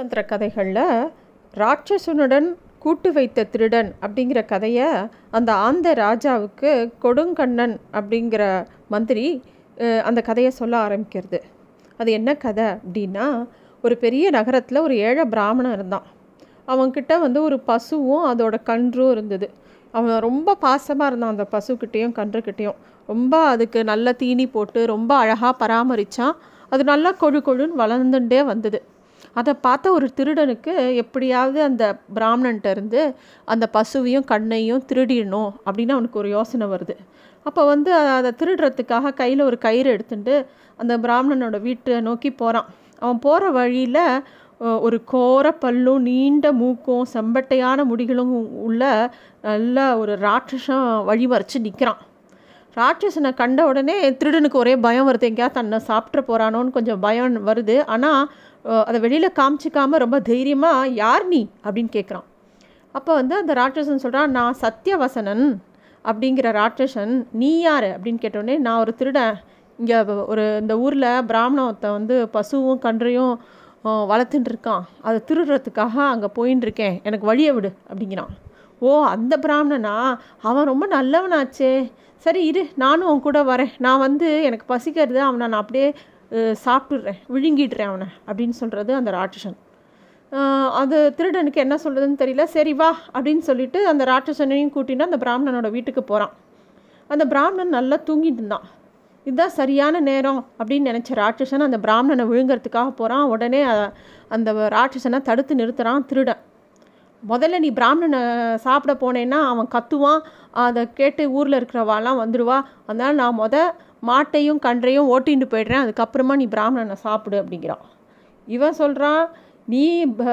பஞ்சதந்திர கதைகளில் ராட்சசனுடன் கூட்டு வைத்த திருடன் அப்படிங்கிற கதையை அந்த ஆந்த ராஜாவுக்கு கொடுங்கண்ணன் அப்படிங்கிற மந்திரி அந்த கதையை சொல்ல ஆரம்பிக்கிறது. அது என்ன கதை அப்படின்னா ஒரு பெரிய நகரத்தில் ஒரு ஏழை பிராமணன் இருந்தான். அவன்கிட்ட வந்து ஒரு பசுவும் அதோட கன்றும் இருந்தது. அவன் ரொம்ப பாசமாக இருந்தான் அந்த பசுக்கிட்டேயும் கன்றுக்கிட்டேயும். ரொம்ப அதுக்கு நல்ல தீனி போட்டு ரொம்ப அழகாக பராமரித்தான் அது நல்லா கொழு கொழுன்னு வளர்ந்துட்டே வந்தது. அதை பார்த்த ஒரு திருடனுக்கு எப்படியாவது அந்த பிராமணன்ட்ட இருந்து அந்த பசுவையும் கண்ணையும் திருடிடணும் அப்படின்னு அவனுக்கு ஒரு யோசனை வருது. அப்போ வந்து அதை திருடுறதுக்காக கையில் ஒரு கயிறு எடுத்துட்டு அந்த பிராமணனோட வீட்டை நோக்கி போகிறான் அவன் போகிற வழியில் ஒரு கோர பல்லும் நீண்ட மூக்கும் செம்பட்டையான முடிகளும் உள்ள நல்ல ஒரு ராட்சசம் வழிமறைச்சு நிற்கிறான் ராட்சசனை கண்ட உடனே திருடனுக்கு ஒரே பயம் வருது. எங்கேயாவது தன்னை சாப்பிட்ற போகிறானோன்னு கொஞ்சம் பயம் வருது. ஆனால் அதை வெளியில் காமிச்சிக்காம ரொம்ப தைரியமாக யார் நீ? அப்படின்னு கேட்குறான் அப்போ வந்து அந்த ராட்சசன் சொல்கிறான் நான் சத்யவசனன் அப்படிங்கிற ராட்சசன். நீ யார்? அப்படின்னு கேட்டோடனே நான் ஒரு திருடன். இங்கே ஒரு இந்த ஊரில் பிராமணத்தை வந்து பசுவும் கன்றையும் வளர்த்துட்டு இருக்கான். அதை திருடுறதுக்காக அங்கே போயின்னு இருக்கேன். எனக்கு வழியை விடு. அப்படிங்கிறான். ஓ அந்த பிராமணனா? அவன் ரொம்ப நல்லவனாச்சே. சரி இரு நானும் அவன் கூட வரேன். நான் வந்து எனக்கு பசிக்கிறது அவனை நான் அப்படியே சாப்பிட்றேன் விழுங்கிடுறேன் அவனை அப்படின்னு சொல்கிறது அந்த ராட்சசன். அது திருடனுக்கு என்ன சொல்கிறதுன்னு தெரியல. சரி வா அப்படின்னு சொல்லிட்டு அந்த ராட்சசனையும் கூட்டிட்டு அந்த பிராமணனோட வீட்டுக்கு போகிறான் அந்த பிராமணன் நல்லா தூங்கிட்டு இருந்தான். இதுதான் சரியான நேரம் அப்படின்னு நினச்ச ராட்சசன் அந்த பிராமணனை விழுங்கிறதுக்காக போகிறான் உடனே அந்த ராட்சசனை தடுத்து நிறுத்துகிறான் திருடன். முதல்ல நீ பிராமணனை சாப்பிட போனேன்னா அவன் கத்துவான் அதை கேட்டு ஊரில் இருக்கிறவாலாம் வந்துடுவா. அதனால் நான் முத மாட்டையும் கன்றையும் ஓட்டிட்டு போயிடுறேன் அதுக்கப்புறமா நீ பிராமணனை சாப்பிடு அப்படிங்கிறான். இவன் சொல்கிறான் நீ ப-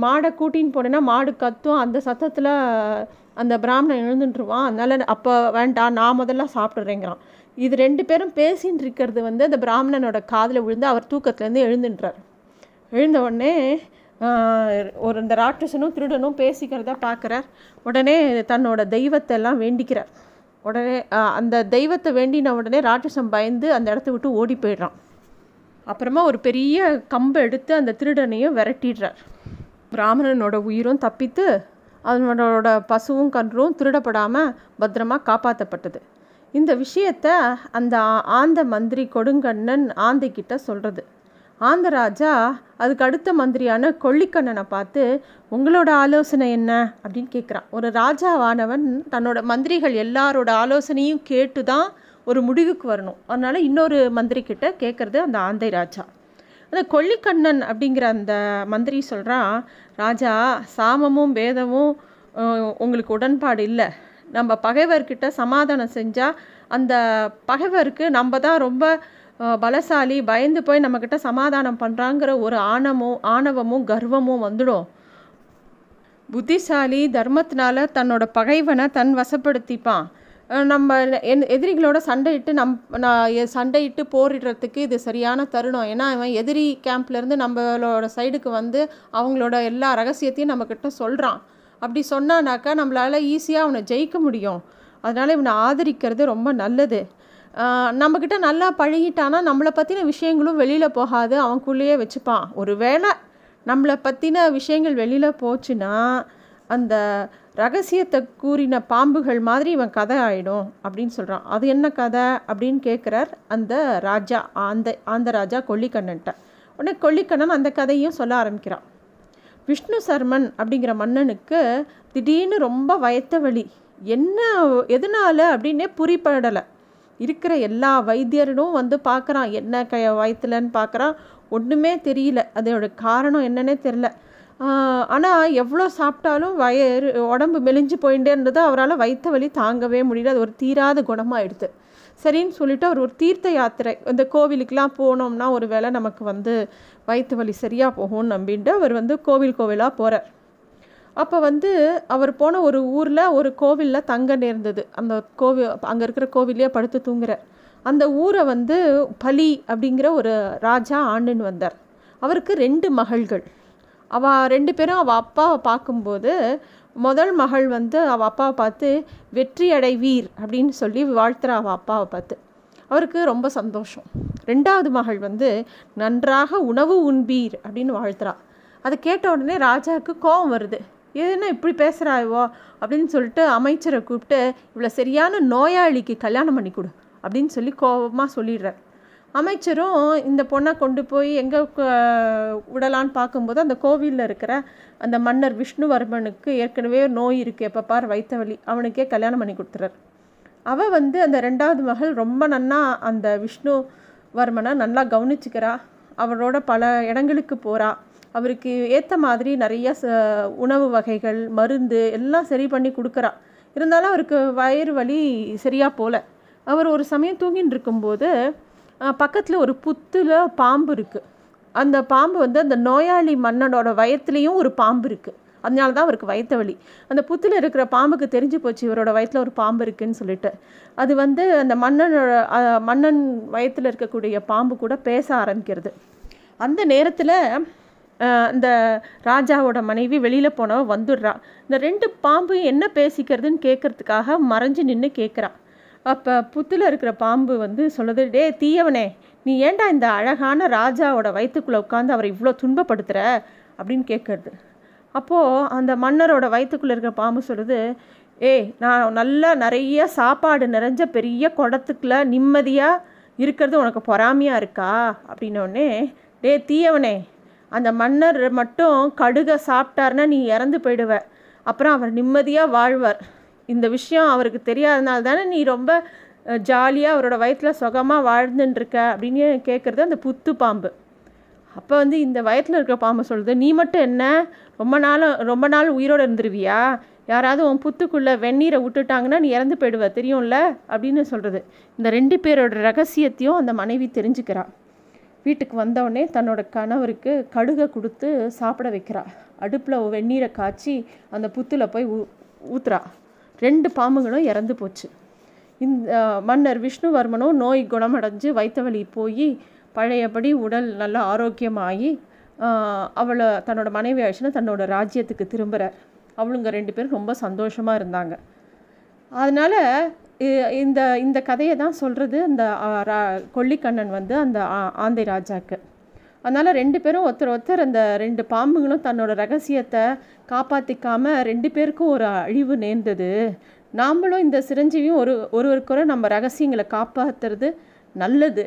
மாடை கூட்டின்னு போனேன்னா மாடு கத்தும் அந்த சத்தத்தில் அந்த பிராமணன் எழுந்துட்டுருவான் அதனால் அப்போ வேண்டாம் நான் முதல்ல சாப்பிட்றேங்கிறான். இது ரெண்டு பேரும் பேசின்னு இருக்கிறது வந்து அந்த பிராமணனோட காதில் விழுந்து அவர் தூக்கத்துலேருந்து எழுந்துன்றார். எழுந்த உடனே ஒரு இந்த ராட்சசனும் திருடனும் பேசிக்கிறத பார்க்குறார். உடனே தன்னோட தெய்வத்தை எல்லாம் வேண்டிக்கிறார். உடனே அந்த தெய்வத்தை வேண்டின உடனே ராட்சசன் பயந்து அந்த இடத்த விட்டு ஓடி போயிடுறான். அப்புறமா ஒரு பெரிய கம்பை எடுத்து அந்த திருடனையும் விரட்டிடுறார். பிராமணனோட உயிரும் தப்பித்து அவனோட பசுவும் கன்றும் திருடப்படாமல் பத்திரமா காப்பாற்றப்பட்டது இந்த விஷயத்த அந்த ஆ- ஆந்த மந்திரி கொடுங்கண்ணன் ஆந்தைக்கிட்ட சொல்கிறது ஆந்த ராஜா அதுக்கு அடுத்த மந்திரியான கொள்ளிக்கண்ணனை பார்த்து உங்களோட ஆலோசனை என்ன? அப்படின்னு கேட்குறான் ஒரு ராஜாவானவன் தன்னோட மந்திரிகள் எல்லாரோட ஆலோசனையும் கேட்டு தான் ஒரு முடிவுக்கு வரணும். அதனால் இன்னொரு மந்திரி கிட்ட கேட்குறது அந்த ஆந்தை ராஜா. அந்த கொள்ளிக்கண்ணன் அப்படிங்கிற அந்த மந்திரி சொல்கிறான் ராஜா சாமமும் வேதமும் உங்களுக்கு உடன்பாடு இல்லை. நம்ம பகைவர்கிட்ட சமாதானம் செஞ்சால் அந்த பகைவருக்கு நம்ம தான் ரொம்ப பலசாலி பயந்து போய் நம்மக்கிட்ட சமாதானம் பண்ணுறாங்கிற ஒரு ஆணமும் ஆணவமும் கர்வமும் வந்துடும். புத்திசாலி தர்மத்தினால தன்னோட பகைவனை தன் வசப்படுத்திப்பான். நம்ம என் எதிரிகளோட சண்டையிட்டு நம் நான் சண்டையிட்டு போரிடுறதுக்கு இது சரியான தருணம். ஏன்னா அவன் எதிரி கேம்ப்லேருந்து நம்மளோட சைடுக்கு வந்து அவங்களோட எல்லா ரகசியத்தையும் நம்மக்கிட்ட சொல்கிறான் அப்படி சொன்னானாக்கா நம்மளால் ஈஸியாக அவனை ஜெயிக்க முடியும். அதனால் இவனை ஆதரிக்கிறது ரொம்ப நல்லது. நம்மக்கிட்ட நல்லா பழகிட்டானா நம்மளை பற்றின விஷயங்களும் வெளியில் போகாது அவனுக்குள்ளேயே வச்சுப்பான். ஒரு வேளை நம்மளை பற்றின விஷயங்கள் வெளியில் போச்சுன்னா அந்த ரகசியத்தை கூறின பாம்புகள் மாதிரி இவன் கதை ஆகிடும் அப்படின்னு சொல்கிறான் அது என்ன கதை அப்படின்னு கேட்குறார் அந்த ராஜா அந்த அந்த ராஜா கொல்லிக்கண்ணன்ட்ட. உடனே கொல்லிக்கண்ணன் அந்த கதையும் சொல்ல ஆரம்பிக்கிறான். விஷ்ணு சர்மன் அப்படிங்கிற மன்னனுக்கு திடீர்னு ரொம்ப வயத்த வழி என்ன எதனால அப்படின்னே புரிப்படலை இருக்கிற எல்லா வைத்தியரும் வந்து பார்க்குறான். என்ன க வயிற்றுலன்னு பார்க்குறான். ஒன்றுமே தெரியல. அதோட காரணம் என்னன்னே தெரில ஆனால் எவ்வளோ சாப்பிட்டாலும் வயிறு உடம்பு மெலிஞ்சு போயிட்டே இருந்தது. அவரால் வயிற்று வலி தாங்கவே முடியல. அது ஒரு தீராத குணமாயிடுது. சரின்னு சொல்லிட்டு அவர் ஒரு தீர்த்த யாத்திரை இந்த கோவிலுக்கெலாம் போனோம்னா ஒரு வேளை நமக்கு வந்து வயிற்று வலி சரியாக போகும்னு நம்பிட்டு அவர் வந்து கோவில் கோவிலாக போகிறார் அப்போ வந்து அவர் போன ஒரு ஊரில் ஒரு கோவிலில் தங்க நேர்ந்தது. அந்த கோவில் அங்கே இருக்கிற கோவிலே படுத்து தூங்குறார். அந்த ஊரை வந்து பலி அப்படிங்கிற ஒரு ராஜா ஆண்டுன்னு வந்தார். அவருக்கு ரெண்டு மகள்கள். அவ ரெண்டு பேரும் அவள் அப்பாவை பார்க்கும்போது முதல் மகள் வந்து அவள் அப்பாவை பார்த்து வெற்றி அடைவீர் அப்படின்னு சொல்லி வாழ்த்துறா அவள் அப்பாவை பார்த்து. அவருக்கு ரொம்ப சந்தோஷம். ரெண்டாவது மகள் வந்து நன்றாக உணவு உண்பீர் அப்படின்னு வாழ்த்துறா. அதை கேட்ட உடனே ராஜாவுக்கு கோபம் வருது. என்ன இப்படி பேசுகிறாயோ அப்படின்னு சொல்லிட்டு அமைச்சரை கூப்பிட்டு இவ்வளோ சரியான நோயாளிக்கு கல்யாணம் பண்ணி கொடு அப்படின்னு சொல்லி கோபமாக சொல்லிடுறார். அமைச்சரும் இந்த பொண்ணை கொண்டு போய் எங்கே விடலான்னு பார்க்கும்போது அந்த கோவிலில் இருக்கிற அந்த மன்னர் விஷ்ணுவர்மனுக்கு ஏற்கனவே நோய் இருக்குது எப்போ பார் வைத்தவலி அவனுக்கே கல்யாணம் பண்ணி கொடுத்துறார். அவள் வந்து அந்த ரெண்டாவது மகள் ரொம்ப நன்னா அந்த விஷ்ணுவர்மனை நல்லா கவனிச்சுக்கிறா. அவரோட பல இடங்களுக்கு போகிறா அவருக்கு ஏற்ற மாதிரி நிறைய ச உணவு வகைகள் மருந்து எல்லாம் சரி பண்ணி கொடுக்குறா. இருந்தாலும் அவருக்கு வயிறு வலி சரியாக போகல அவர் ஒரு சமயம் தூங்கின்னு இருக்கும்போது பக்கத்தில் ஒரு புத்தில் பாம்பு இருக்குது அந்த பாம்பு வந்து அந்த நோயாளி மன்னனோட வயத்துலேயும் ஒரு பாம்பு இருக்குது அதனால தான் அவருக்கு வயத்த வலி. அந்த புத்தில் இருக்கிற பாம்புக்கு தெரிஞ்சு போச்சு இவரோட வயத்தில் ஒரு பாம்பு இருக்குன்னு சொல்லிட்டு. அது வந்து அந்த மன்னனோட மன்னன் வயத்தில் இருக்கக்கூடிய பாம்பு கூட பேச ஆரம்பிக்கிறது. அந்த நேரத்தில் அந்த ராஜாவோட மனைவி வெளியில் போனவ வந்துடுறா. இந்த ரெண்டு பாம்பு என்ன பேசிக்கிறதுன்னு கேட்குறதுக்காக மறைஞ்சு நின்று கேட்குறா அப்போ புத்தில் இருக்கிற பாம்பு வந்து சொல்லுது டே தீயவனே நீ ஏண்டா இந்த அழகான ராஜாவோட வயிற்றுக்குள்ளே உட்காந்து அவரை இவ்வளோ துன்பப்படுத்துகிற அப்படின்னு கேட்குறது அப்போது அந்த மன்னரோட வயிற்றுக்குள்ளே இருக்கிற பாம்பு சொல்லுது ஏய் நான் நல்லா நிறைய சாப்பாடு நிறைஞ்ச பெரிய குடத்துக்குள்ள நிம்மதியாக இருக்கிறது உனக்கு பொறாமையாக இருக்கா? அப்படின்னோடனே டே தீயவனே அந்த மன்னர் மட்டும் கடுகை சாப்பிட்டாருன்னா நீ இறந்து போயிடுவ. அப்புறம் அவர் நிம்மதியாக வாழ்வார். இந்த விஷயம் அவருக்கு தெரியாதனால தானே நீ ரொம்ப ஜாலியாக அவரோட வயிற்றில் சுகமாக வாழ்ந்துட்டுருக்க அப்படின்னு கேட்குறது அந்த புத்து பாம்பு. அப்போ வந்து இந்த வயத்தில் இருக்கிற பாம்பு சொல்லுது நீ மட்டும் என்ன? ரொம்ப நாள் ரொம்ப நாள் உயிரோடு இருந்துருவியா? யாராவது உன் புத்துக்குள்ளே வெந்நீரை விட்டுட்டாங்கன்னா நீ இறந்து போயிடுவ தெரியும்ல? அப்படின்னு சொல்கிறது இந்த ரெண்டு பேரோட ரகசியத்தையும் அந்த மனைவி தெரிஞ்சுக்கிறாள் வீட்டுக்கு வந்தவுடனே தன்னோட கணவருக்கு கடுகை கொடுத்து சாப்பிட வைக்கிறா. அடுப்பில் வெந்நீரை காய்ச்சி அந்த புத்தில் போய் ஊ ஊத்துறா. ரெண்டு பாம்புகளும் இறந்து போச்சு. இந்த மன்னர் விஷ்ணுவர்மனும் நோய் குணமடைஞ்சு வைத்த வலி போய் பழையபடி உடல் நல்லா ஆரோக்கியமாகி அவளை தன்னோட மனைவி ஆயிடுச்சுன்னா தன்னோட ராஜ்யத்துக்கு திரும்புகிறார் அவளுங்க ரெண்டு பேரும் ரொம்ப சந்தோஷமாக இருந்தாங்க. அதனால் இந்த இந்த கதையை தான் சொல்கிறது அந்த கொல்லிக்கண்ணன் வந்து அந்த ஆந்தை ராஜாக்கு. அதனால் ரெண்டு பேரும் ஒருத்தர் ஒருத்தர் அந்த ரெண்டு பாம்புகளும் தன்னோட ரகசியத்தை காப்பாற்றிக்காமல் ரெண்டு பேருக்கும் ஒரு அழிவு நேர்ந்தது. நாம்ளும் இந்த சிரஞ்சீவியும் ஒரு ஒருவருக்குற நம்ம ரகசியங்களை காப்பாற்றுறது நல்லது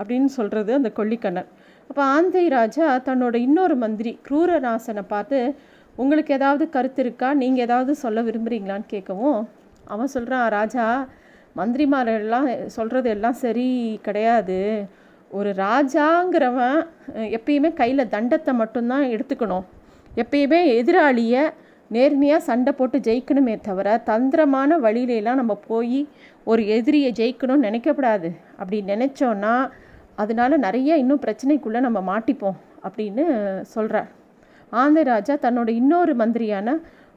அப்படின்னு சொல்கிறது அந்த கொல்லிக்கண்ணன். அப்போ ஆந்தை ராஜா தன்னோட இன்னொரு மந்திரி குரூரநாசனை பார்த்து உங்களுக்கு ஏதாவது கருத்து இருக்கா? நீங்கள் ஏதாவது சொல்ல விரும்புகிறீங்களான்னு கேட்கவும் அவன் சொல்கிறான் ராஜா மந்திரிமாரெல்லாம் சொல்கிறது எல்லாம் சரி கிடையாது. ஒரு ராஜாங்கிறவன் எப்பயுமே கையில் தண்டத்தை மட்டும்தான் எடுத்துக்கணும். எப்பயுமே எதிராளியை நேர்மையாக சண்டை போட்டு ஜெயிக்கணுமே தவிர தந்திரமான வழியிலலாம் நம்ம போய் ஒரு எதிரியை ஜெயிக்கணும்னு நினைக்கப்படாது அப்படி நினச்சோன்னா அதனால நிறைய இன்னும் பிரச்சனைக்குள்ளே நம்ம மாட்டிப்போம் அப்படின்னு சொல்கிறார் ஆந்திராஜா தன்னோட இன்னொரு மந்திரியான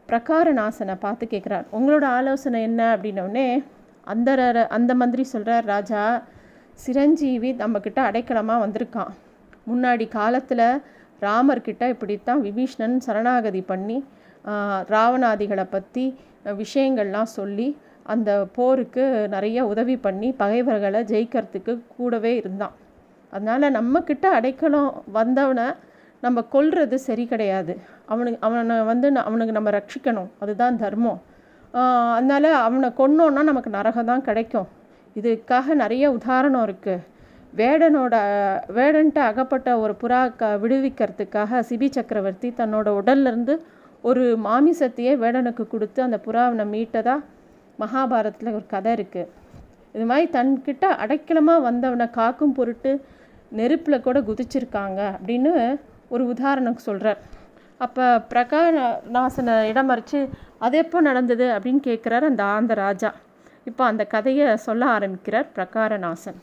பிரகாரநாசனை பார்த்து கேட்குறார் உங்களோட ஆலோசனை என்ன? அப்படின்னோடனே அந்த அந்த மந்திரி சொல்கிறார் ராஜா சிரஞ்சீவி நம்மக்கிட்ட அடைக்கலமாக வந்திருக்கான். முன்னாடி காலத்தில் ராமர்கிட்ட இப்படித்தான் விபீஷ்ணன் சரணாகதி பண்ணி ராவணாதிகளை பற்றி விஷயங்கள்லாம் சொல்லி அந்த போருக்கு நிறைய உதவி பண்ணி பகைவர்களை ஜெயிக்கிறதுக்கு கூடவே இருந்தான். அதனால் நம்மக்கிட்ட அடைக்கலம் வந்தவனை நம்ம கொல்றது சரி கிடையாது. அவனுக்கு அவனை வந்து அவனுக்கு நம்ம ரட்சிக்கணும். அதுதான் தர்மம். அதனால் அவனை கொன்னோன்னா நமக்கு நரகம் தான் கிடைக்கும். இதுக்காக நிறைய உதாரணம் இருக்குது வேடனோட வேடன்ட்டு அகப்பட்ட ஒரு புறா க விடுவிக்கிறதுக்காக சிபி சக்கரவர்த்தி தன்னோட உடல்லேருந்து ஒரு மாமிசத்தையே வேடனுக்கு கொடுத்து அந்த புறாவனை மீட்டதாக மகாபாரத்தில் ஒரு கதை இருக்குது இது மாதிரி தன்கிட்ட அடைக்கலமாக வந்தவனை காக்கும் பொருட்டு நெருப்பில் கூட குதிச்சிருக்காங்க அப்படின்னு ஒரு உதாரணம் சொல்கிறார் அப்போ பிரகாநாசனை இடம் மறித்து அது எப்போ நடந்தது அப்படின்னு கேட்குறாரு அந்த ஆந்த ராஜா. இப்போ அந்த கதையை சொல்ல ஆரம்பிக்கிறார் பிரகாரநாசன்.